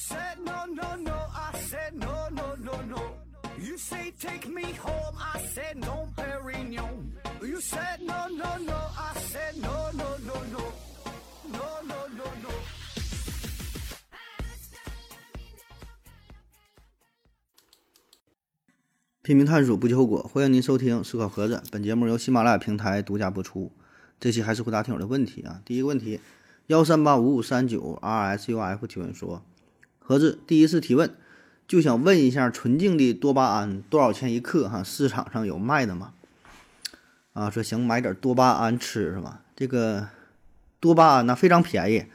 said no, no, no. I said no, no, no, no. You say take me home. I said no, Perignon. You said no, no, no. I said no, no, no, no. No, no, no, no. 拼命探索，不计后果。欢迎您收听《思考盒子》，本节目由喜马拉雅平台独家播出。这期还是回答听友的问题啊。第一个问题，幺三八五五三九 R S U F 提问说：盒子第一次提问，就想问一下，纯净的多巴胺多少钱一克？哈，市场上有卖的吗？啊，说想买点多巴胺吃是吧？这个多巴胺呢非常便宜，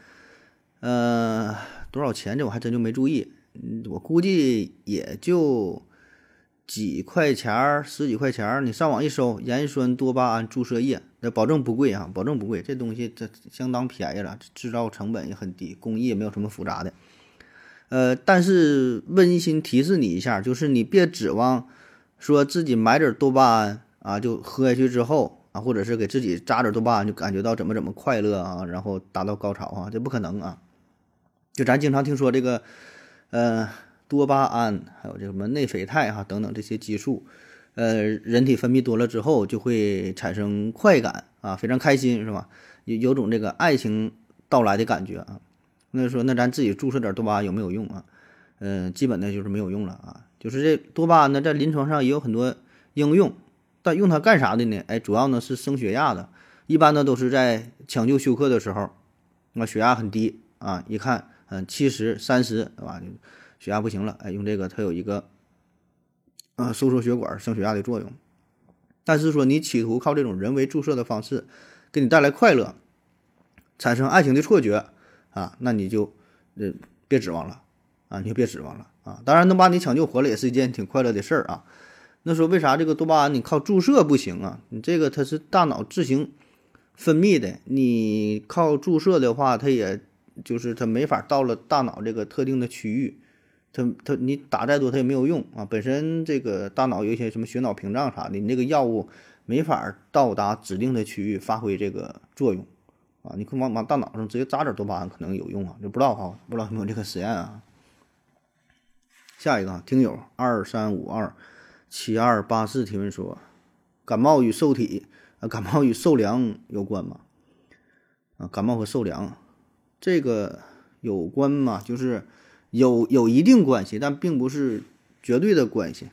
呃，多少钱？这我还真就没注意。我估计也就。几块钱儿，十几块钱儿，你上网一搜，盐酸多巴胺注射液，那保证不贵啊，保证不贵。这东西这相当便宜了，制造成本也很低，工艺也没有什么复杂的。呃，但是温馨提示你一下，就是你别指望说自己买点多巴胺啊，就喝下去之后啊，或者是给自己扎点多巴胺，就感觉到怎么怎么快乐啊，然后达到高潮啊，这不可能啊。就咱经常听说这个，呃。多巴胺，还有这什么内啡肽哈等等这些激素，呃，人体分泌多了之后就会产生快感啊，非常开心是吧？有有种这个爱情到来的感觉啊。那说那咱自己注射点多巴胺有没有用啊？嗯，基本的就是没有用了啊。就是这多巴胺呢，在临床上也有很多应用，但用它干啥的呢？哎，主要呢是升血压的，一般呢都是在抢救休克的时候，那血压很低啊，一看嗯七十三十对吧？血压不行了，哎，用这个它有一个，呃，收缩血管升血压的作用。但是说你企图靠这种人为注射的方式给你带来快乐，产生爱情的错觉啊，那你就呃别指望了啊，你就别指望了啊。当然能把你抢救活了也是一件挺快乐的事儿啊。那说为啥这个多巴胺你靠注射不行啊？你这个它是大脑自行分泌的，你靠注射的话，它也就是它没法到了大脑这个特定的区域。它它你打再多它也没有用啊！本身这个大脑有一些什么血脑屏障啥的，你这个药物没法到达指定的区域发挥这个作用啊！你可往往大脑上直接扎点多巴胺可能有用啊？就不知道哈，不知道有没有这个实验啊？下一个听友二三五二七二八四提问说：感冒与受体啊，感冒与受凉有关吗？啊，感冒和受凉这个有关吗？就是。有有一定关系，但并不是绝对的关系。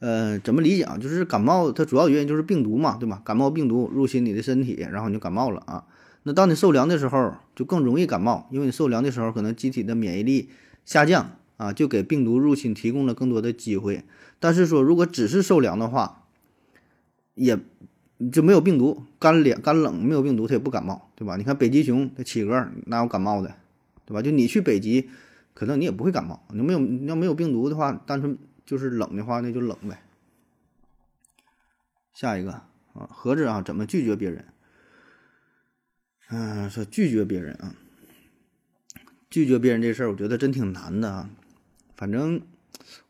呃，怎么理解啊？就是感冒它主要原因就是病毒嘛，对吧？感冒病毒入侵你的身体，然后你就感冒了啊。那当你受凉的时候，就更容易感冒，因为你受凉的时候，可能机体的免疫力下降啊，就给病毒入侵提供了更多的机会。但是说如果只是受凉的话，也就没有病毒，干凉干冷没有病毒，它也不感冒，对吧？你看北极熊它企鹅哪有感冒的，对吧？就你去北极。可能你也不会感冒，你没有你要没有病毒的话，单纯就是冷的话，那就冷呗。下一个啊，盒子啊，怎么拒绝别人？嗯，说拒绝别人啊，拒绝别人这事儿，我觉得真挺难的啊。反正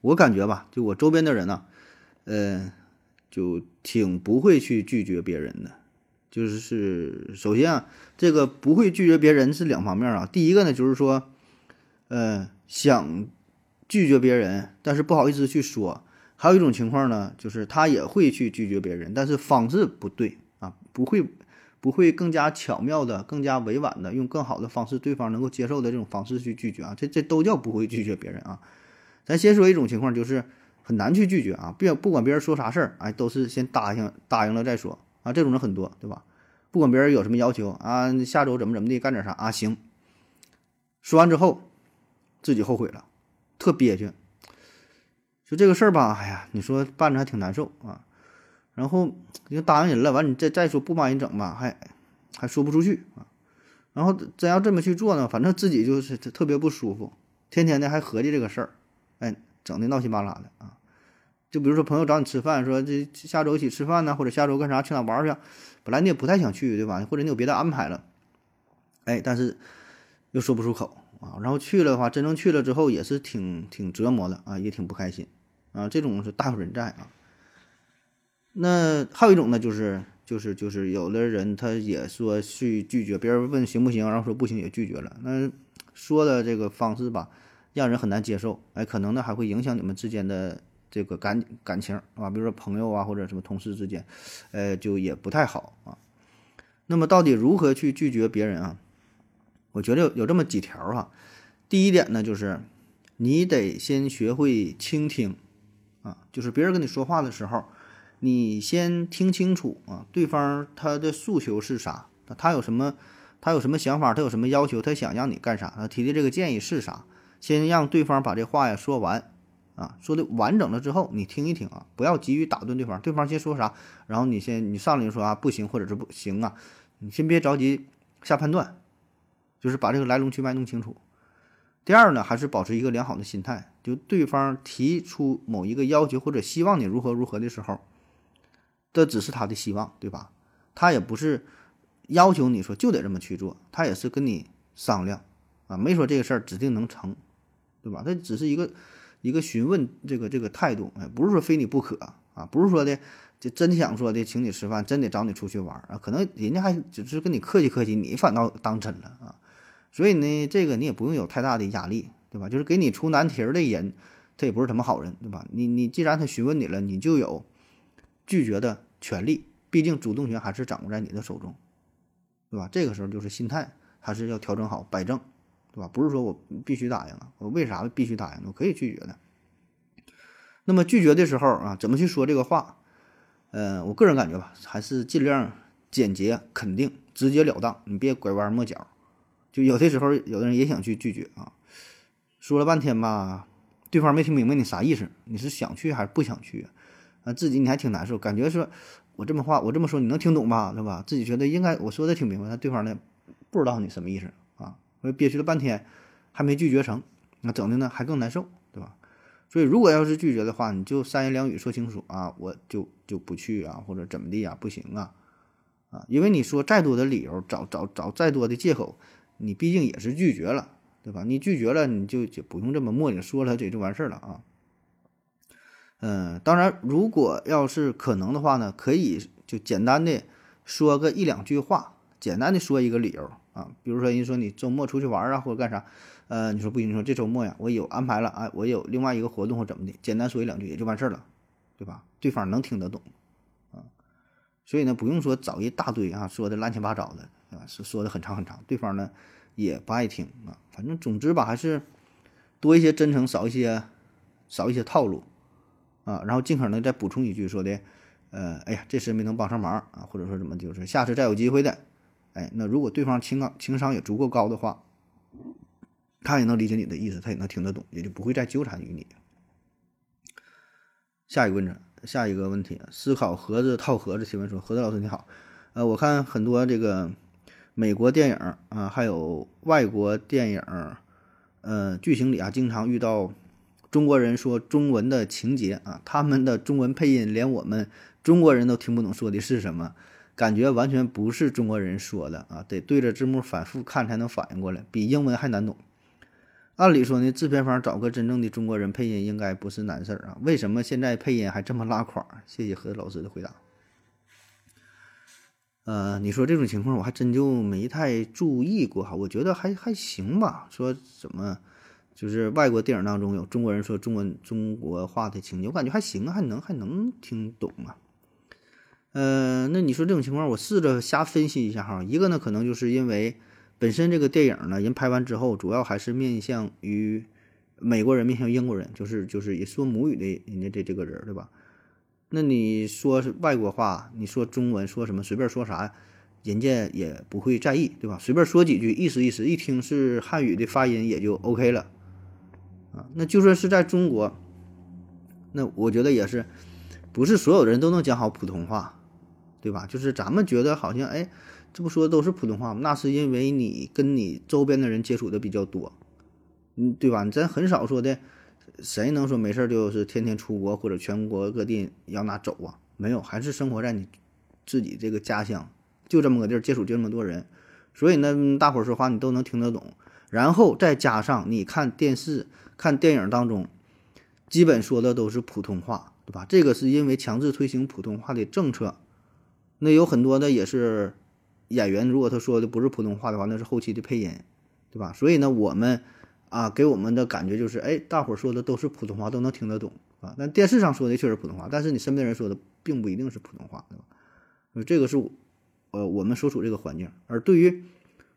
我感觉吧，就我周边的人呢，呃，就挺不会去拒绝别人的。就是首先啊，这个不会拒绝别人是两方面啊。第一个呢，就是说。嗯，想拒绝别人，但是不好意思去说。还有一种情况呢，就是他也会去拒绝别人，但是方式不对啊，不会不会更加巧妙的、更加委婉的，用更好的方式，对方能够接受的这种方式去拒绝啊。这这都叫不会拒绝别人啊。咱先说一种情况，就是很难去拒绝啊，别不管别人说啥事儿，哎，都是先答应答应了再说啊。这种人很多，对吧？不管别人有什么要求啊，下周怎么怎么地干点啥啊，行。说完之后。自己后悔了，特憋屈。就这个事儿吧，哎呀，你说办着还挺难受啊。然后你答应人了，完你再再说不帮人整吧，还还说不出去啊。然后真要这么去做呢，反正自己就是特别不舒服，天天的还合计这个事儿，哎，整的闹心巴拉的啊。就比如说朋友找你吃饭，说这下周一起吃饭呢，或者下周干啥去哪玩去？本来你也不太想去，对吧？或者你有别的安排了，哎，但是又说不出口。啊，然后去了的话，真正去了之后也是挺挺折磨的啊，也挺不开心啊。这种是大有人在啊。那还有一种呢，就是就是就是有的人他也说去拒绝别人问行不行，然后说不行也拒绝了。那说的这个方式吧，让人很难接受，哎，可能呢还会影响你们之间的这个感感情啊，比如说朋友啊或者什么同事之间，呃，就也不太好啊。那么到底如何去拒绝别人啊？我觉得有有这么几条哈。第一点呢，就是你得先学会倾听啊，就是别人跟你说话的时候，你先听清楚啊，对方他的诉求是啥，他有什么，他有什么想法，他有什么要求，他想让你干啥，他提的这个建议是啥，先让对方把这话呀说完啊，说的完整了之后，你听一听啊，不要急于打断对方，对方先说啥，然后你先你上来就说啊不行或者是不行啊，你先别着急下判断，就是把这个来龙去脉弄清楚。第二呢，还是保持一个良好的心态。就对方提出某一个要求或者希望你如何如何的时候，这只是他的希望，对吧？他也不是要求你说就得这么去做，他也是跟你商量啊，没说这个事儿指定能成，对吧？他只是一个一个询问这个这个态度，哎，不是说非你不可啊，不是说的就真想说的请你吃饭，真得找你出去玩啊，可能人家还只是跟你客气客气，你反倒当真了啊。所以呢，这个你也不用有太大的压力，对吧？就是给你出难题的人，他也不是什么好人，对吧？你你既然他询问你了，你就有拒绝的权利，毕竟主动权还是掌握在你的手中，对吧？这个时候就是心态还是要调整好，摆正，对吧？不是说我必须答应啊，我为啥必须答应？我可以拒绝的。那么拒绝的时候啊，怎么去说这个话？呃，我个人感觉吧，还是尽量简洁、肯定、直截了当，你别拐弯抹角。就有的时候，有的人也想去拒绝啊，说了半天吧，对方没听明白你啥意思，你是想去还是不想去啊？自己你还挺难受，感觉说，我这么话，我这么说你能听懂吧？对吧？自己觉得应该我说的挺明白，但对方呢不知道你什么意思啊？我憋屈了半天还没拒绝成，那整的呢还更难受，对吧？所以如果要是拒绝的话，你就三言两语说清楚啊，我就就不去啊，或者怎么地呀？不行啊，啊，因为你说再多的理由，找找找再多的借口。你毕竟也是拒绝了，对吧？你拒绝了，你就就不用这么磨叽说了，这就完事儿了啊。嗯，当然，如果要是可能的话呢，可以就简单的说个一两句话，简单的说一个理由啊。比如说，人说你周末出去玩啊，或者干啥，呃，你说不行，你说这周末呀，我有安排了啊，我有另外一个活动或怎么的，简单说一两句也就完事儿了，对吧？对方能听得懂啊。所以呢，不用说找一大堆啊，说的乱七八糟的。啊，是说的很长很长，对方呢也不爱听啊。反正总之吧，还是多一些真诚，少一些少一些套路啊。然后尽可能再补充一句说的，呃，哎呀，这次没能帮上忙啊，或者说怎么，就是下次再有机会的。哎，那如果对方情感情商也足够高的话，他也能理解你的意思，他也能听得懂，也就不会再纠缠于你。下一个问题，下一个问题，思考盒子套盒子提问说，盒子老师你好，呃，我看很多这个。美国电影啊，还有外国电影，呃，剧情里啊，经常遇到中国人说中文的情节啊，他们的中文配音连我们中国人都听不懂说的是什么，感觉完全不是中国人说的啊，得对着字幕反复看才能反应过来，比英文还难懂。按理说呢，制片方找个真正的中国人配音应该不是难事儿啊，为什么现在配音还这么拉垮？谢谢何老师的回答。呃，你说这种情况我还真就没太注意过哈，我觉得还还行吧。说怎么就是外国电影当中有中国人说中文中国话的情节，我感觉还行啊，还能还能听懂啊。呃，那你说这种情况，我试着瞎分析一下哈。一个呢，可能就是因为本身这个电影呢，人拍完之后，主要还是面向于美国人，面向英国人，就是就是也说母语的人家这这个人，对吧？那你说外国话，你说中文说什么随便说啥，人家也不会在意，对吧？随便说几句，意思意思，一听是汉语的发音也就 OK 了，啊，那就算是在中国，那我觉得也是，不是所有人都能讲好普通话，对吧？就是咱们觉得好像，哎，这不说都是普通话吗？那是因为你跟你周边的人接触的比较多，嗯，对吧？咱很少说的。谁能说没事就是天天出国或者全国各地要哪走啊？没有，还是生活在你自己这个家乡，就这么个地儿，接触就这么多人，所以呢，大伙儿说话你都能听得懂。然后再加上你看电视、看电影当中，基本说的都是普通话，对吧？这个是因为强制推行普通话的政策。那有很多的也是演员，如果他说的不是普通话的话，那是后期的配音。对吧？所以呢，我们啊给我们的感觉就是，哎，大伙儿说的都是普通话，都能听得懂啊。但电视上说的确实普通话，但是你身边人说的并不一定是普通话，对吧？这个是呃我们所处这个环境，而对于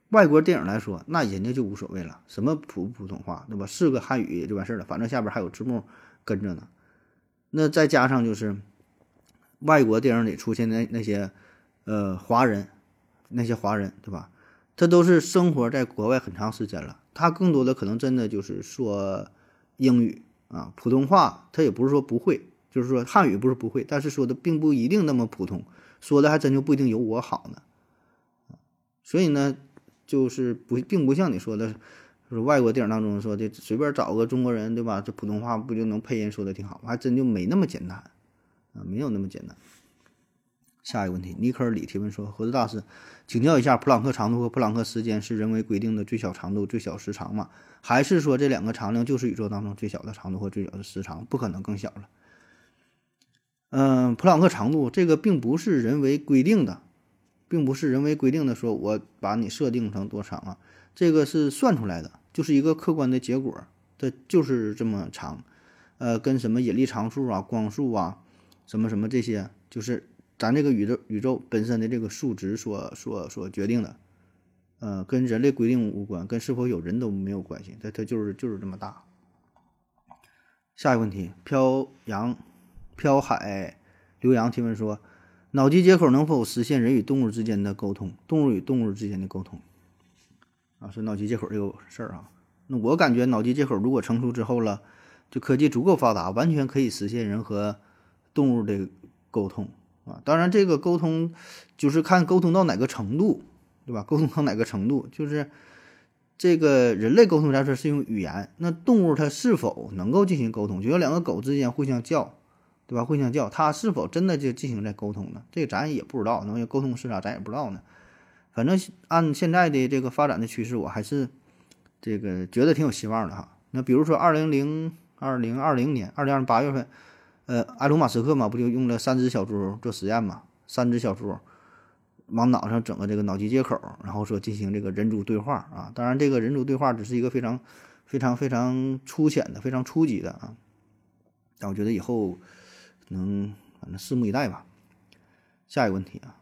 外国电影来说，那人家就无所谓了，什么普不普通话，对吧？是个汉语就完事儿了，反正下边还有字幕跟着呢。那再加上就是外国电影里出现的那些呃华人，那些华人，对吧？他都是生活在国外很长时间了，他更多的可能真的就是说英语啊，普通话他也不是说不会，就是说汉语不是不会，但是说的并不一定那么普通。说的还真就不一定有我好呢，所以呢，就是不并不像你说的，就是外国电影当中说的随便找个中国人，对吧？这普通话不就能配音说的挺好？还真就没那么简单啊，没有那么简单。下一个问题，尼克尔里提问说：何子大师，请教一下，普朗克长度和普朗克时间是人为规定的最小长度、最小时长吗？还是说这两个长量就是宇宙当中最小的长度和最小的时长，不可能更小了？嗯，普朗克长度这个并不是人为规定的，并不是人为规定的。说我把你设定成多长啊？这个是算出来的，就是一个客观的结果，它就是这么长。呃，跟什么引力常数啊、光速啊、什么什么这些，就是咱这个宇宙宇宙本身的这个数值所所所决定的。呃，跟人类规定无关，跟是否有人都没有关系。它它就是就是这么大。下一个问题，飘扬。飘海刘洋提问说：“脑机接口能否实现人与动物之间的沟通？动物与动物之间的沟通？”啊，说脑机接口这个事儿啊，那我感觉脑机接口如果成熟之后了，就科技足够发达，完全可以实现人和动物的沟通啊。当然，这个沟通就是看沟通到哪个程度，对吧？沟通到哪个程度，就是这个人类沟通来说是用语言，那动物它是否能够进行沟通？就像两个狗之间互相叫。对吧？互相叫，它是否真的就进行在沟通呢？这咱也不知道，那沟通是啥，咱也不知道呢。反正按现在的这个发展的趋势，我还是这个觉得挺有希望的哈。那比如说，二零零二零二零年，二零二零八月份，呃，埃隆·马斯克嘛，不就用了三只小猪做实验嘛？三只小猪往脑上整个这个脑机接口，然后说进行这个人猪对话啊。当然，这个人猪对话只是一个非常非常非常粗浅的、非常初级的啊。但我觉得以后。能，反正拭目以待吧。下一个问题啊，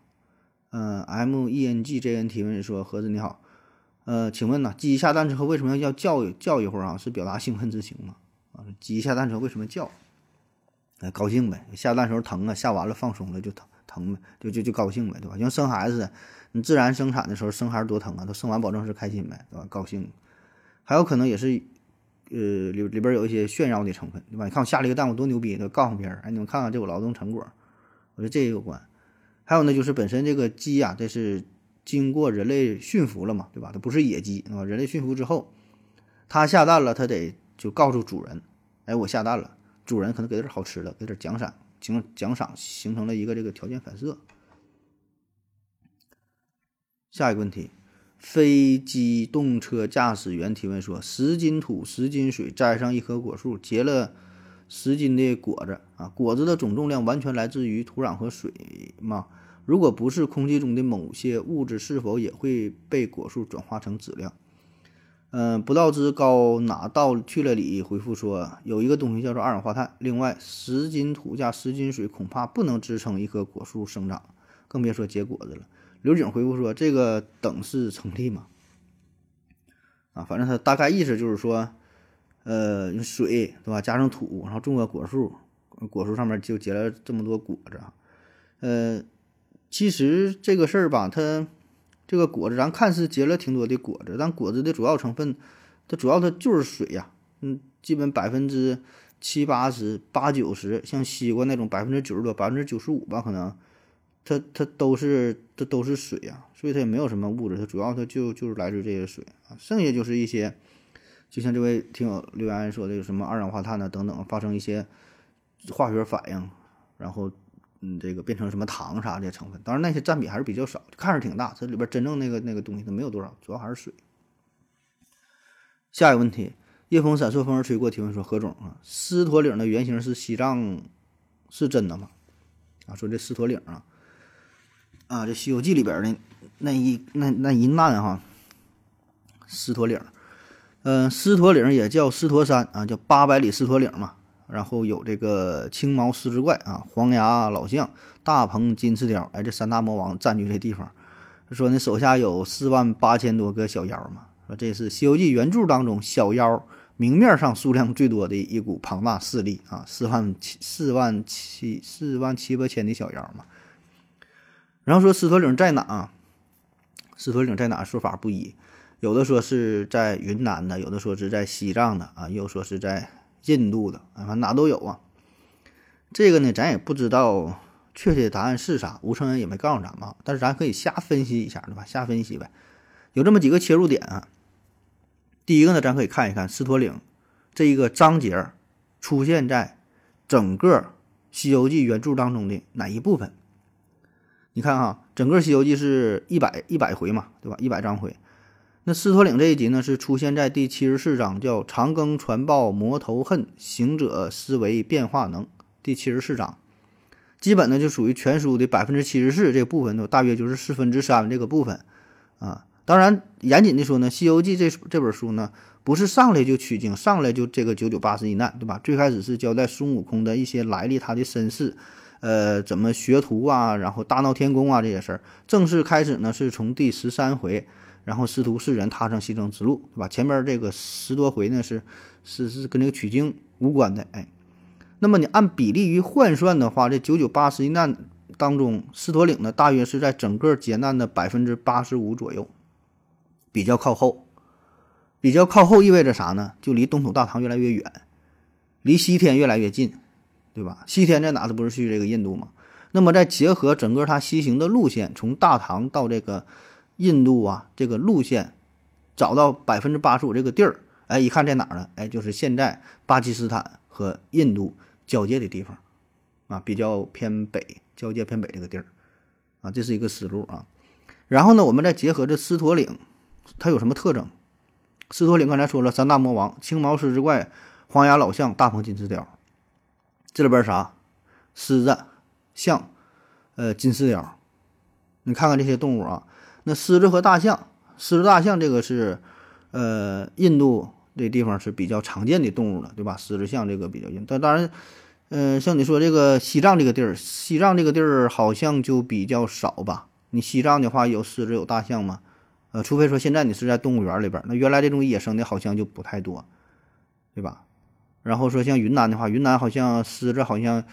嗯，M E N G J N 提问说：盒子你好，呃，请问呢，鸡下蛋之后为什么要叫叫一会儿啊？是表达兴奋之情吗？啊，鸡下蛋之后为什么叫？哎，高兴呗。下蛋时候疼啊，下完了放松了就疼疼呗，就就就高兴呗，对吧？像生孩子，你自然生产的时候生孩子多疼啊，都生完保证是开心呗，对吧？高兴。还有可能也是。呃，里里边有一些炫耀的成分，对吧？你看我下了一个蛋，我多牛逼，都告诉别人，哎，你们看看这我劳动成果，我觉得这也有关。还有呢，就是本身这个鸡啊，这是经过人类驯服了嘛，对吧？它不是野鸡啊，人类驯服之后，它下蛋了，它得就告诉主人，哎，我下蛋了，主人可能给点好吃的，给点奖赏，奖奖赏形成了一个这个条件反射。下一个问题。飞机动车驾驶员提问说：“十斤土，十斤水，栽上一棵果树，结了十斤的果子啊！果子的总重量完全来自于土壤和水吗？如果不是，空气中的某些物质是否也会被果树转化成质量？”嗯，不道之高哪道去了？里回复说：“有一个东西叫做二氧化碳。另外，十斤土加十斤水恐怕不能支撑一棵果树生长，更别说结果子了。”刘景回复说：“这个等式成立吗？啊，反正他大概意思就是说，呃，水对吧，加上土，然后种个果树，果树上面就结了这么多果子。呃，其实这个事儿吧，它这个果子咱看似结了挺多的果子，但果子的主要成分，它主要它就是水呀。嗯，基本百分之七八十、八九十，像西瓜那种百分之九十多、百分之九十五吧，可能。”它它都是它都是水呀，所以它也没有什么物质，它主要它就就是来自这些水啊，剩下就是一些，就像这位听友留言说的，有什么二氧化碳呐等等，发生一些化学反应，然后嗯这个变成什么糖啥的成分，当然那些占比还是比较少，看着挺大，这里边真正那个那个东西它没有多少，主要还是水。下一个问题，夜风闪烁，风儿吹过，提问说何总啊，狮驼岭的原型是西藏，是真的吗？啊，说这狮驼岭啊。啊，这《西游记》里边的那一那那一难哈，狮驼岭。嗯，狮驼岭也叫狮驼山啊，叫八百里狮驼岭嘛。然后有这个青毛狮子怪啊，黄牙老象、大鹏金翅雕，哎，这三大魔王占据这地方。说呢，手下有四万八千多个小妖嘛。说这是《西游记》原著当中小妖明面上数量最多的一股庞大势力啊，四万七四万七四万七八千的小妖嘛。然后说狮驼岭在哪？狮驼岭在哪？说法不一，有的说是在云南的，有的说是在西藏的啊，又说是在印度的，啊，反正哪都有啊。这个呢，咱也不知道确切答案是啥，吴承恩也没告诉咱们，但是咱可以瞎分析一下，对吧？瞎分析呗。有这么几个切入点啊。第一个呢，咱可以看一看狮驼岭这一个章节出现在整个《西游记》原著当中的哪一部分？你看哈，整个《西游记》是一百一百回嘛，对吧？一百章回。那狮驼岭这一集呢，是出现在第七十四章，叫“长庚传报魔头恨，行者思维变化能”第七十四章，基本呢就属于全书的百分之七十四这个部分，都大约就是四分之三这个部分啊。当然，严谨的说呢，《西游记》这这本书呢，不是上来就取经，上来就这个九九八十一难，对吧？最开始是交代孙悟空的一些来历，他的身世，呃，怎么学徒啊，然后大闹天宫啊这些事儿。正式开始呢，是从第十三回。然后师徒四人踏上西征之路，对吧？前边这个十多回呢，是是是跟这个取经无关的，哎。那么你按比例于换算的话，这九九八十一难当中，狮驼岭呢，大约是在整个劫难的百分之八十五左右，比较靠后。比较靠后意味着啥呢？就离东土大唐越来越远，离西天越来越近，对吧？西天在哪？这不是去这个印度吗？那么再结合整个他西行的路线，从大唐到这个。印度啊，这个路线找到百分之八十五这个地儿，哎，一看在哪儿呢？哎，就是现在巴基斯坦和印度交界的地方，啊，比较偏北，交界偏北这个地儿，啊，这是一个思路啊。然后呢，我们再结合这狮驼岭，它有什么特征？狮驼岭刚才说了，三大魔王：青毛狮子怪、黄牙老象、大鹏金翅雕。这里边啥？狮子、象、呃，金翅雕。你看看这些动物啊。那狮子和大象，狮子、大象这个是，呃，印度这地方是比较常见的动物了，对吧？狮子、象这个比较硬，但当然，嗯，像你说这个西藏这个地儿，西藏这个地儿好像就比较少吧？你西藏的话有狮子有大象吗？呃，除非说现在你是在动物园里边，那原来这种野生的好像就不太多，对吧？然后说像云南的话，云南好像狮子好像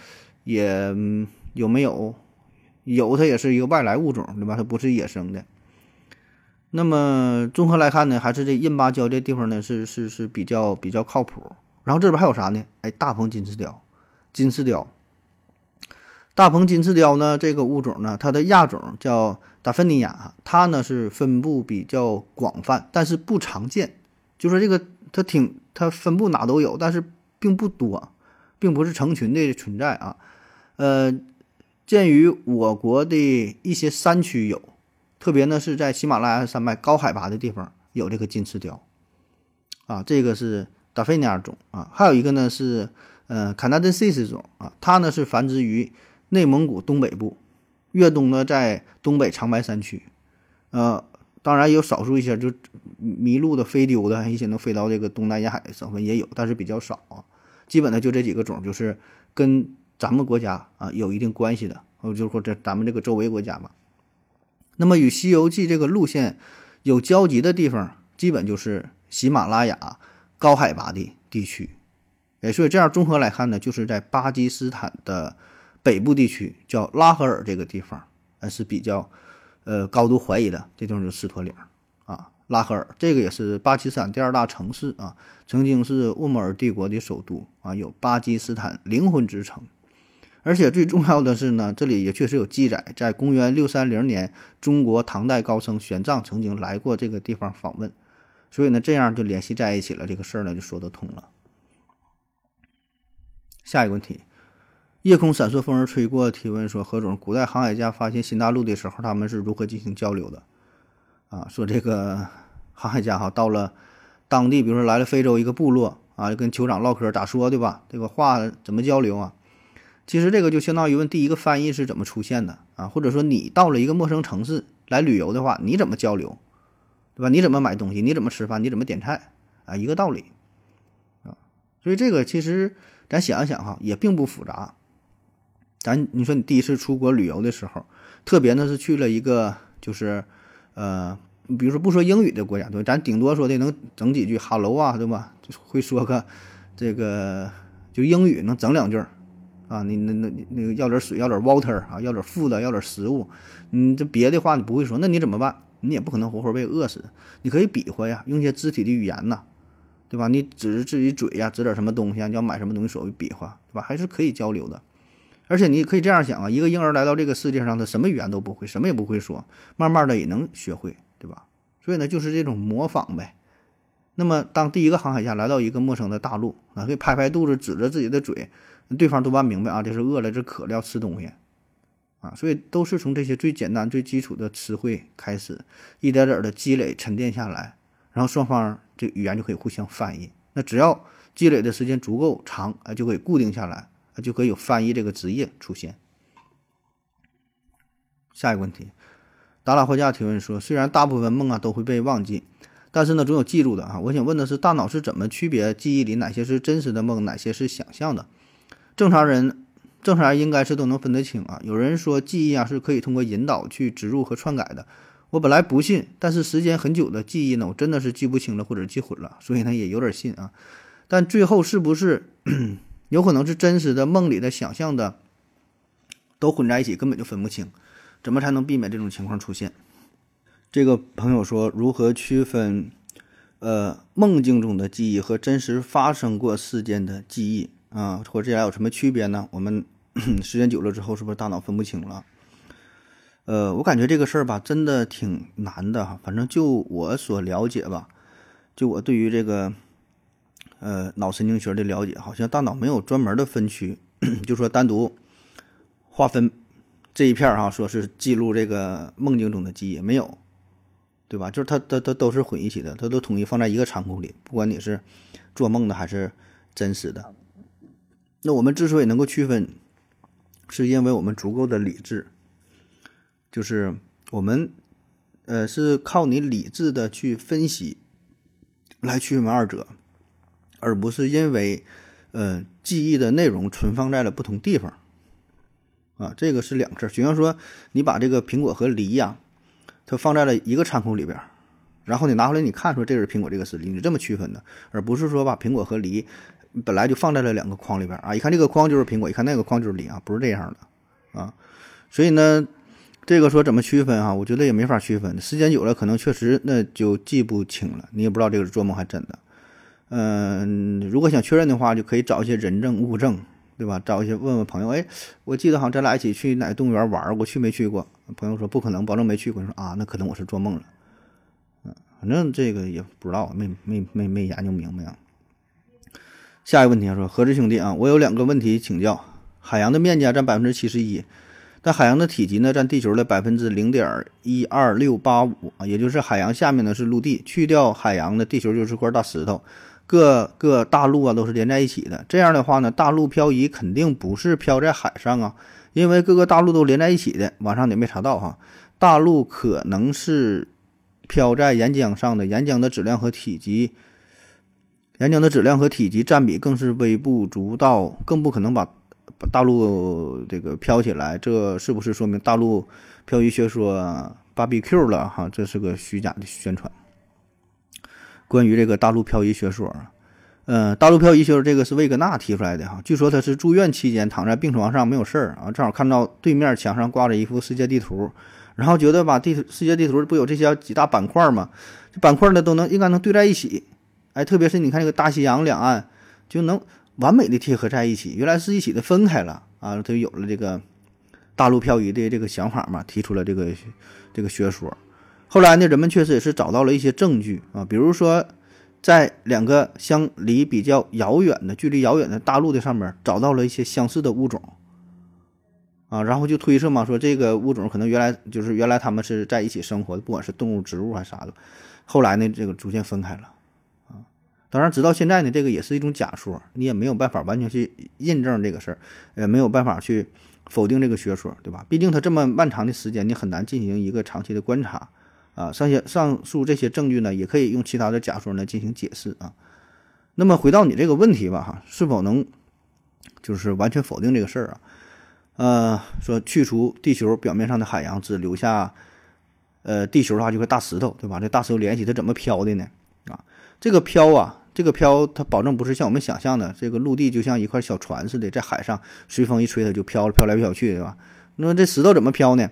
也有没有？有，它也是一个外来物种，对吧？它不是野生的。那么综合来看呢，还是这印巴交界地方呢是是是比较比较靠谱。然后这边还有啥呢？哎，大鹏金翅雕，金翅雕，大鹏金翅雕呢这个物种呢，它的亚种叫达芬尼亚，它呢是分布比较广泛，但是不常见。就说这个它挺它分布哪都有，但是并不多，并不是成群的存在啊。呃，鉴于我国的一些山区有。特别呢是在喜马拉雅山脉高海拔的地方有这个金翅雕，啊，这个是达菲尼亚种啊，还有一个呢是呃卡纳顿西斯种啊，它呢是繁殖于内蒙古东北部，越冬呢在东北长白山区，呃，当然有少数一些就迷路的飞丢的一些能飞到这个东南沿海的省份也有，但是比较少啊，基本的就这几个种，就是跟咱们国家啊有一定关系的，或就是说这咱们这个周围国家吧。那么与《西游记》这个路线有交集的地方，基本就是喜马拉雅高海拔的地区。哎，所以这样综合来看呢，就是在巴基斯坦的北部地区，叫拉合尔这个地方，还是比较呃高度怀疑的。这地方就是狮驼岭啊，拉合尔这个也是巴基斯坦第二大城市啊，曾经是乌木尔帝国的首都啊，有巴基斯坦灵魂之城。而且最重要的是呢，这里也确实有记载，在公元六三零年，中国唐代高僧玄奘曾经来过这个地方访问，所以呢，这样就联系在一起了，这个事儿呢就说得通了。下一个问题，夜空闪烁，风儿吹过，提问说何总，古代航海家发现新大陆的时候，他们是如何进行交流的？啊，说这个航海家哈到了当地，比如说来了非洲一个部落啊，跟酋长唠嗑咋说对吧？这个话怎么交流啊？其实这个就相当于问第一个翻译是怎么出现的啊？或者说你到了一个陌生城市来旅游的话，你怎么交流，对吧？你怎么买东西，你怎么吃饭，你怎么点菜啊，一个道理啊。所以这个其实咱想一想哈，也并不复杂。咱你说你第一次出国旅游的时候，特别呢是去了一个就是呃，比如说不说英语的国家，对，咱顶多说的能整几句 “hello” 啊，对吧？会说个这个就英语能整两句儿啊。你那那那个要点水，要点 water 啊，要点 food，要点食物。你这别的话你不会说，那你怎么办？你也不可能活活被饿死。你可以比划呀，用些肢体的语言呐，对吧？你指着自己嘴呀，指点什么东西啊？你要买什么东西，所谓比划，对吧？还是可以交流的。而且你可以这样想啊，一个婴儿来到这个世界上，他什么语言都不会，什么也不会说，慢慢的也能学会，对吧？所以呢，就是这种模仿呗。那么，当第一个航海家来到一个陌生的大陆啊，可以拍拍肚子，指着自己的嘴，对方多半明白啊，这是饿了，这渴了，要吃东西啊。所以都是从这些最简单、最基础的词汇开始，一点点的积累沉淀下来，然后双方这语言就可以互相翻译。那只要积累的时间足够长啊，就可以固定下来。就可以有翻译这个职业出现。下一个问题，达拉货架提问说：虽然大部分梦啊都会被忘记，但是呢总有记住的啊。我想问的是，大脑是怎么区别记忆里哪些是真实的梦，哪些是想象的？正常人正常人应该是都能分得清啊。有人说记忆啊是可以通过引导去植入和篡改的，我本来不信，但是时间很久的记忆呢，我真的是记不清了或者记混了，所以呢也有点信啊。但最后是不是？有可能是真实的、梦里的、想象的，都混在一起，根本就分不清。怎么才能避免这种情况出现？这个朋友说，如何区分呃梦境中的记忆和真实发生过事件的记忆啊？或者这俩有什么区别呢？我们 时间久了之后，是不是大脑分不清了？呃，我感觉这个事儿吧，真的挺难的哈。反正就我所了解吧，就我对于这个。呃，脑神经学的了解，好像大脑没有专门的分区，就说单独划分这一片儿哈，说是记录这个梦境中的记忆，没有，对吧？就是它它它都是混一起的，它都统一放在一个仓库里，不管你是做梦的还是真实的。那我们之所以能够区分，是因为我们足够的理智，就是我们呃是靠你理智的去分析来区分二者。而不是因为，呃，记忆的内容存放在了不同地方，啊，这个是两事儿。就像说，你把这个苹果和梨呀，它放在了一个仓库里边，然后你拿回来，你看出这是苹果，这个是梨，你这么区分的，而不是说把苹果和梨本来就放在了两个框里边啊，一看这个框就是苹果，一看那个框就是梨啊，不是这样的啊。所以呢，这个说怎么区分啊？我觉得也没法区分，时间久了可能确实那就记不清了，你也不知道这个是做梦还真的。嗯，如果想确认的话，就可以找一些人证物证，对吧？找一些问问朋友，哎，我记得好像咱俩一起去哪个动物园玩过，去没去过？朋友说不可能，保证没去过。你说啊，那可能我是做梦了。嗯，反正这个也不知道，没没没没研究明白啊。下一个问题啊说，何志兄弟啊，我有两个问题请教：海洋的面积啊占百分之七十一，但海洋的体积呢占地球的百分之零点一二六八五啊，也就是海洋下面呢是陆地，去掉海洋的地球就是块大石头。各个大陆啊都是连在一起的，这样的话呢，大陆漂移肯定不是漂在海上啊，因为各个大陆都连在一起的。网上也没查到哈，大陆可能是漂在岩浆上的，岩浆的质量和体积，岩浆的质量和体积占比更是微不足道，更不可能把把大陆这个漂起来。这是不是说明大陆漂移学说 b 比 Q 了哈？这是个虚假的宣传。关于这个大陆漂移学说，嗯，大陆漂移学说这个是魏格纳提出来的哈。据说他是住院期间躺在病床上没有事儿啊，正好看到对面墙上挂着一幅世界地图，然后觉得吧，地世界地图不有这些几大板块吗？这板块呢都能应该能对在一起，哎，特别是你看这个大西洋两岸就能完美的贴合在一起，原来是一起的分开了啊，他就有了这个大陆漂移的这个想法嘛，提出了这个这个学说。后来呢，人们确实也是找到了一些证据啊，比如说，在两个相离比较遥远的、距离遥远的大陆的上面，找到了一些相似的物种，啊，然后就推测嘛，说这个物种可能原来就是原来他们是在一起生活的，不管是动物、植物还是啥的，后来呢，这个逐渐分开了，当然直到现在呢，这个也是一种假说，你也没有办法完全去印证这个事儿，也没有办法去否定这个学说，对吧？毕竟它这么漫长的时间，你很难进行一个长期的观察。啊，上些上述这些证据呢，也可以用其他的假说呢进行解释啊。那么回到你这个问题吧，哈，是否能就是完全否定这个事儿啊？呃，说去除地球表面上的海洋，只留下呃地球的话，就块大石头，对吧？这大石头联系它怎么漂的呢？啊，这个漂啊，这个漂它保证不是像我们想象的，这个陆地就像一块小船似的，在海上随风一吹，它就飘了，飘来飘去，对吧？那么这石头怎么漂呢？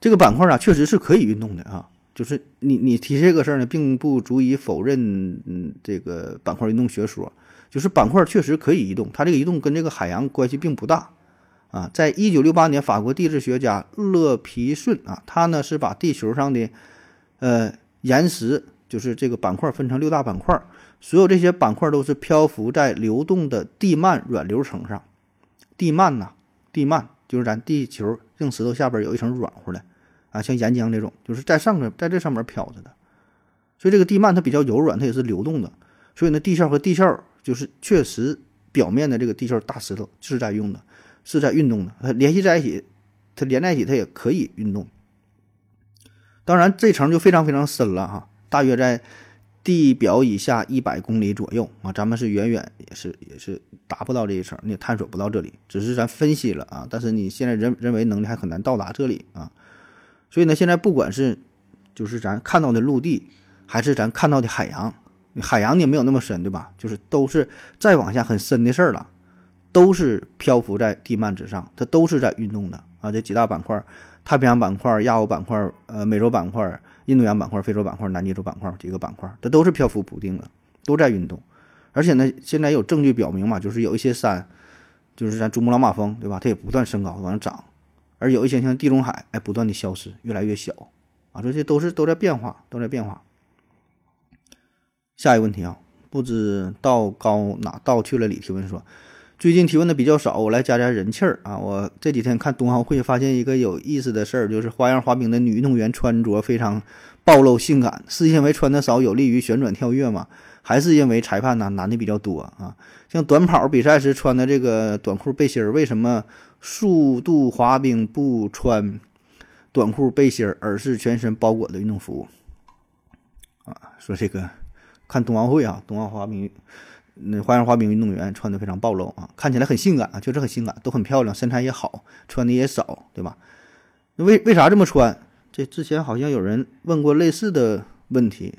这个板块啊，确实是可以运动的啊。就是你你提这个事儿呢，并不足以否认嗯这个板块运动学说。就是板块确实可以移动，它这个移动跟这个海洋关系并不大啊。在一九六八年，法国地质学家勒皮顺啊，他呢是把地球上的呃岩石，就是这个板块分成六大板块，所有这些板块都是漂浮在流动的地幔软流层上。地幔呐，地幔就是咱地球硬石头下边有一层软乎的。啊，像岩浆这种，就是在上面，在这上面漂着的，所以这个地幔它比较柔软，它也是流动的，所以呢，地壳和地壳就是确实表面的这个地壳大石头是在用的，是在运动的，它联系在一起，它连在一起，它也可以运动。当然，这层就非常非常深了哈，大约在地表以下一百公里左右啊，咱们是远远也是也是达不到这一层，你也探索不到这里，只是咱分析了啊，但是你现在人人为能力还很难到达这里啊。所以呢，现在不管是就是咱看到的陆地，还是咱看到的海洋，海洋也没有那么深，对吧？就是都是再往下很深的事儿了，都是漂浮在地幔之上，它都是在运动的啊。这几大板块：太平洋板块、亚欧板块、呃美洲板块、印度洋板块、非洲板块、南极洲板块几个板块，它都是漂浮不定的，都在运动。而且呢，现在有证据表明嘛，就是有一些山，就是咱珠穆朗玛峰，对吧？它也不断升高往上涨。而有一些像地中海，哎，不断的消失，越来越小，啊，这些都是都在变化，都在变化。下一个问题啊，不知道高哪道去了？里提问说，最近提问的比较少，我来加加人气儿啊。我这几天看冬奥会，发现一个有意思的事儿，就是花样滑冰的女运动员穿着非常暴露性感，是因为穿的少有利于旋转跳跃吗？还是因为裁判呢男的比较多啊？像短跑比赛时穿的这个短裤背心儿，为什么？速度滑冰不穿短裤背心儿，而是全身包裹的运动服啊。说这个看冬奥会啊，冬奥滑冰那花样滑冰运动员穿的非常暴露啊，看起来很性感啊，确实很性感，都很漂亮，身材也好，穿的也少，对吧？那为为啥这么穿？这之前好像有人问过类似的问题，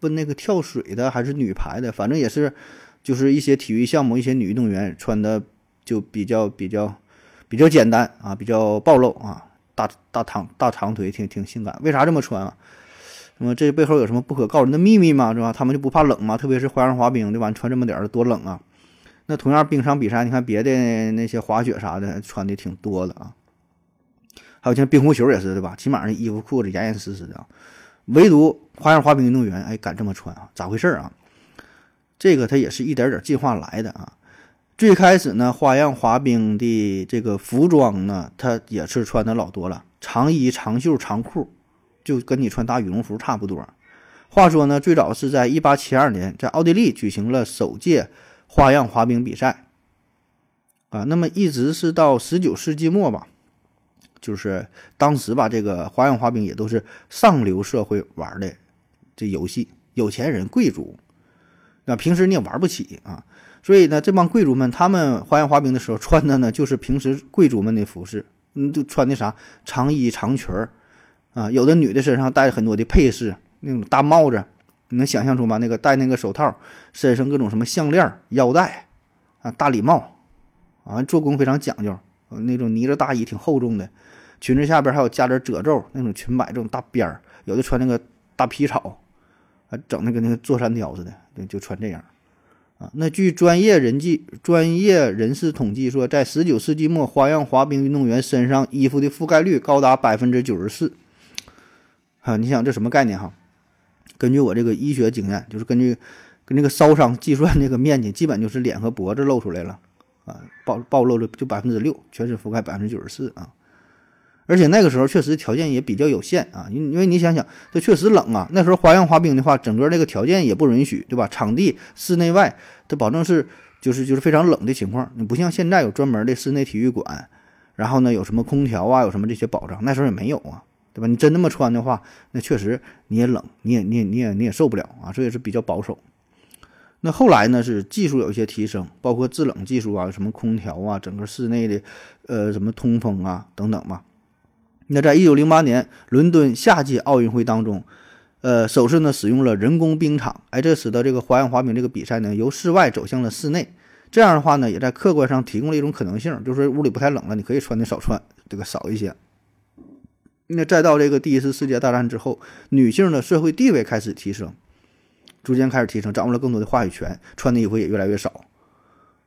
问那个跳水的还是女排的，反正也是就是一些体育项目，一些女运动员穿的就比较比较。比较简单啊，比较暴露啊，大大长大长腿，挺挺性感。为啥这么穿啊？那么这背后有什么不可告人的秘密吗？是吧？他们就不怕冷吗？特别是花样滑冰，对吧？穿这么点儿多冷啊！那同样冰上比赛，你看别的那些滑雪啥的，穿的挺多的啊。还有像冰壶球也是，对吧？起码那衣服裤子严严实实的啊，唯独花样滑冰运动员，哎，敢这么穿啊？咋回事啊？这个他也是一点点进化来的啊。最开始呢，花样滑冰的这个服装呢，它也是穿的老多了，长衣、长袖、长裤，就跟你穿大羽绒服差不多。话说呢，最早是在一八七二年，在奥地利举行了首届花样滑冰比赛，啊，那么一直是到十九世纪末吧，就是当时吧，这个花样滑冰也都是上流社会玩的这游戏，有钱人、贵族，那平时你也玩不起啊。所以呢，这帮贵族们，他们花样滑冰的时候穿的呢，就是平时贵族们的服饰，嗯，就穿的啥长衣长裙儿，啊，有的女的身上戴很多的配饰，那种大帽子，你能想象出吗？那个戴那个手套，身上各种什么项链、腰带，啊，大礼帽，啊，做工非常讲究，那种呢子大衣挺厚重的，裙子下边还有加点褶皱，那种裙摆这种大边儿，有的穿那个大皮草，啊，整的跟那个坐山雕似的，对，就穿这样。啊那据专业人计专业人士统计说，在十九世纪末，花样滑冰运动员身上衣服的覆盖率高达百分之九十四。哈，你想这什么概念哈？根据我这个医学经验，就是根据跟那个烧伤计算这个面积，基本就是脸和脖子露出来了啊，暴暴露了就百分之六，全身覆盖百分之九十四啊。而且那个时候确实条件也比较有限啊，因因为你想想，这确实冷啊。那时候花样滑冰的话，整个这个条件也不允许，对吧？场地室内外它保证是就是就是非常冷的情况。你不像现在有专门的室内体育馆，然后呢有什么空调啊，有什么这些保障，那时候也没有啊。对吧？你真那么穿的话，那确实你也冷，你也你也你也你也受不了啊，所以是比较保守。那后来呢，是技术有一些提升，包括制冷技术啊，什么空调啊，整个室内的呃什么通风啊等等嘛。那在一九零八年伦敦夏季奥运会当中，呃，首次呢使用了人工冰场，哎，这使得这个花样滑冰这个比赛呢由室外走向了室内。这样的话呢，也在客观上提供了一种可能性，就是屋里不太冷了，你可以穿的少穿，这个少一些。那再到这个第一次世界大战之后，女性的社会地位开始提升，逐渐开始提升，掌握了更多的话语权，穿的衣服也越来越少。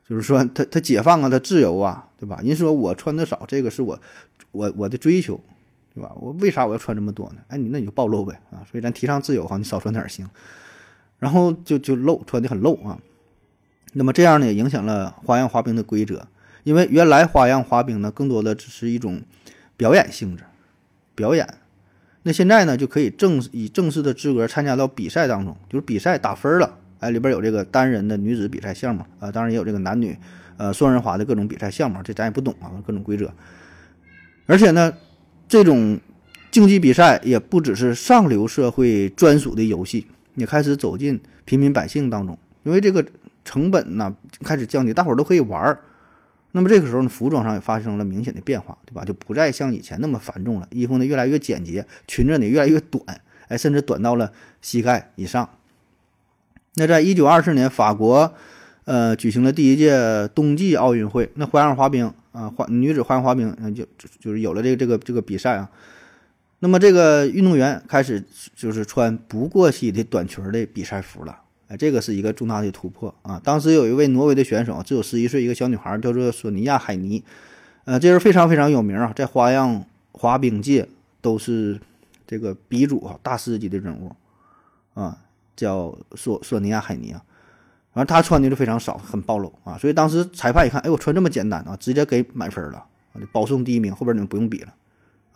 就是说，她她解放啊，她自由啊，对吧？人说我穿的少，这个是我我我的追求，对吧？我为啥我要穿这么多呢？哎，你那你就暴露呗啊！所以咱提倡自由哈，你少穿点行。然后就就露，穿的很露啊。那么这样呢，也影响了花样滑冰的规则，因为原来花样滑冰呢，更多的只是一种表演性质，表演。那现在呢，就可以正以正式的资格参加到比赛当中，就是比赛打分了。哎，里边有这个单人的女子比赛项目啊，当然也有这个男女，呃，双人滑的各种比赛项目，这咱也不懂啊，各种规则。而且呢，这种竞技比赛也不只是上流社会专属的游戏，也开始走进平民百姓当中，因为这个。成本呢开始降低，大伙儿都可以玩儿。那么这个时候呢，服装上也发生了明显的变化，对吧？就不再像以前那么繁重了，衣服呢越来越简洁，裙子呢越来越短，哎，甚至短到了膝盖以上。那在一九二四年，法国呃举行了第一届冬季奥运会，那花样滑冰啊，花女子花样滑冰就就是有了这个这个这个比赛啊。那么这个运动员开始就是穿不过膝的短裙的比赛服了。哎，这个是一个重大的突破啊！当时有一位挪威的选手，只有十一岁，一个小女孩，叫做索尼娅·海尼，呃，这人非常非常有名啊，在花样滑冰界都是这个鼻祖啊，大师级的人物啊，叫索索尼娅·海尼啊。完，他穿的就非常少，很暴露啊，所以当时裁判一看，哎，我穿这么简单啊，直接给满分了，保送第一名，后边你们不用比了。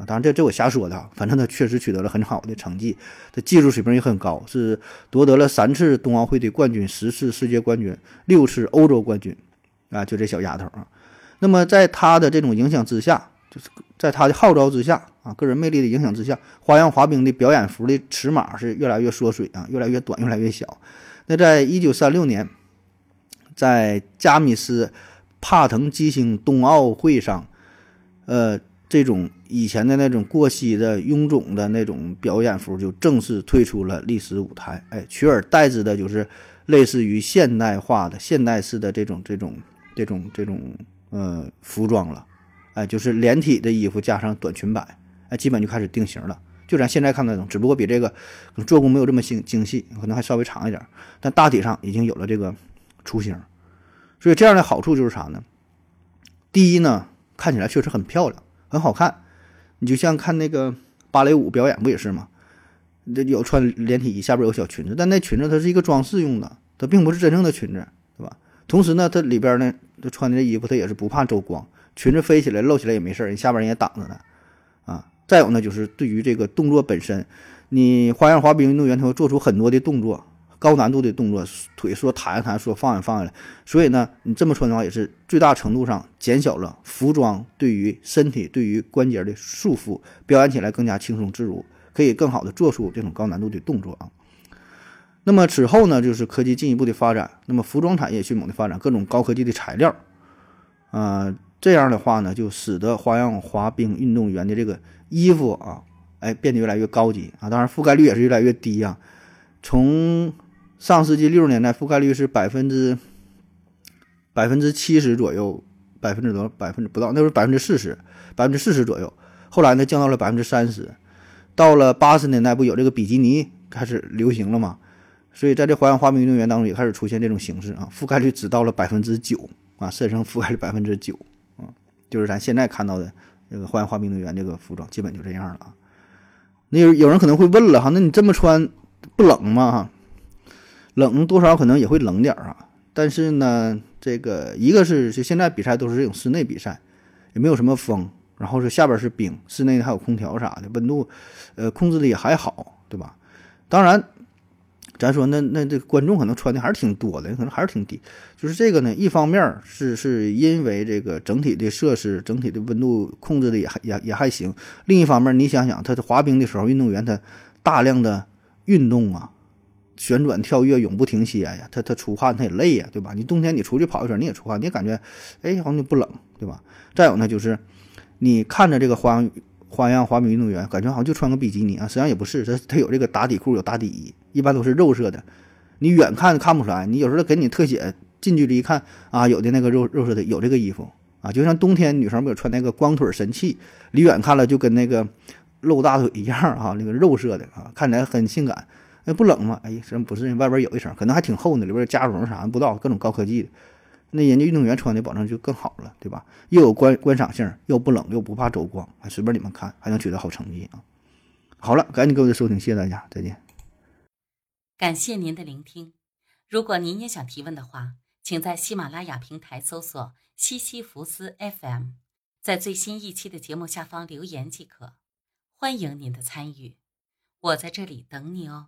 当然这这我瞎说的啊，反正他确实取得了很好的成绩，他技术水平也很高，是夺得了三次冬奥会的冠军，十次世界冠军，六次欧洲冠军，啊，就这小丫头啊。那么在他的这种影响之下，就是在他的号召之下啊，个人魅力的影响之下，花样滑冰的表演服的尺码是越来越缩水啊，越来越短，越来越小。那在一九三六年，在加米斯帕腾基星冬奥会上，呃。这种以前的那种过膝的臃肿的那种表演服就正式退出了历史舞台，哎，取而代之的就是类似于现代化的现代式的这种这种这种这种呃服装了，哎，就是连体的衣服加上短裙摆，哎，基本就开始定型了，就咱现在看那种，只不过比这个做工没有这么精精细，可能还稍微长一点，但大体上已经有了这个雏形，所以这样的好处就是啥呢？第一呢，看起来确实很漂亮。很好看，你就像看那个芭蕾舞表演不也是吗？这有穿连体衣，下边有小裙子，但那裙子它是一个装饰用的，它并不是真正的裙子，对吧？同时呢，它里边呢，它穿的这衣服它也是不怕走光，裙子飞起来露起来也没事儿，下边人也挡着呢，啊。再有呢，就是对于这个动作本身，你花样滑冰运动员他会做出很多的动作。高难度的动作，腿说弹一弹，说放下放下来，所以呢，你这么穿的话，也是最大程度上减小了服装对于身体、对于关节的束缚，表演起来更加轻松自如，可以更好的做出这种高难度的动作啊。那么此后呢，就是科技进一步的发展，那么服装产业迅猛的发展，各种高科技的材料，啊，这样的话呢，就使得花样滑冰运动员的这个衣服啊，哎，变得越来越高级啊，当然覆盖率也是越来越低啊，从上世纪六十年代，覆盖率是百分之百分之七十左右，百分之多少？百分之不到，那时候百分之四十，百分之四十左右。后来呢，降到了百分之三十。到了八十年代，不有这个比基尼开始流行了吗？所以在这花样滑冰运动员当中也开始出现这种形式啊，覆盖率只到了百分之九啊，身上覆盖率百分之九啊，就是咱现在看到的这个花样滑冰运动员这个服装，基本就这样了啊。那有有人可能会问了哈，那你这么穿不冷吗？哈？冷多少可能也会冷点儿啊，但是呢，这个一个是就现在比赛都是这种室内比赛，也没有什么风，然后是下边是冰，室内还有空调啥的，温度，呃，控制的也还好，对吧？当然，咱说那那这观众可能穿的还是挺多的，可能还是挺低。就是这个呢，一方面是是因为这个整体的设施、整体的温度控制的也还也也还行。另一方面，你想想，他滑冰的时候，运动员他大量的运动啊，旋转、跳跃永不停歇呀，他他出汗他也累呀，对吧？你冬天你出去跑一圈你也出汗，你也感觉哎好像就不冷，对吧？再有呢，就是你看着这个花样花样滑冰运动员，感觉好像就穿个比基尼啊，实际上也不是，他他有这个打底裤，有打底衣。一般都是肉色的，你远看看不出来。你有时候给你特写，近距离一看啊，有的那个肉肉色的有这个衣服啊，就像冬天女生没有穿那个光腿神器，离远看了就跟那个露大腿一样啊，那个肉色的啊，看起来很性感。那不冷吗？哎，真不是，外边有一层，可能还挺厚呢，里边加绒啥的不知道，各种高科技的。那人家运动员穿的保证就更好了，对吧？又有观观赏性，又不冷，又不怕走光，还随便你们看，还能取得好成绩啊。好了，感谢各位的收听，谢谢大家，再见。感谢您的聆听。如果您也想提问的话，请在喜马拉雅平台搜索“西西弗斯 FM”，在最新一期的节目下方留言即可。欢迎您的参与，我在这里等你哦。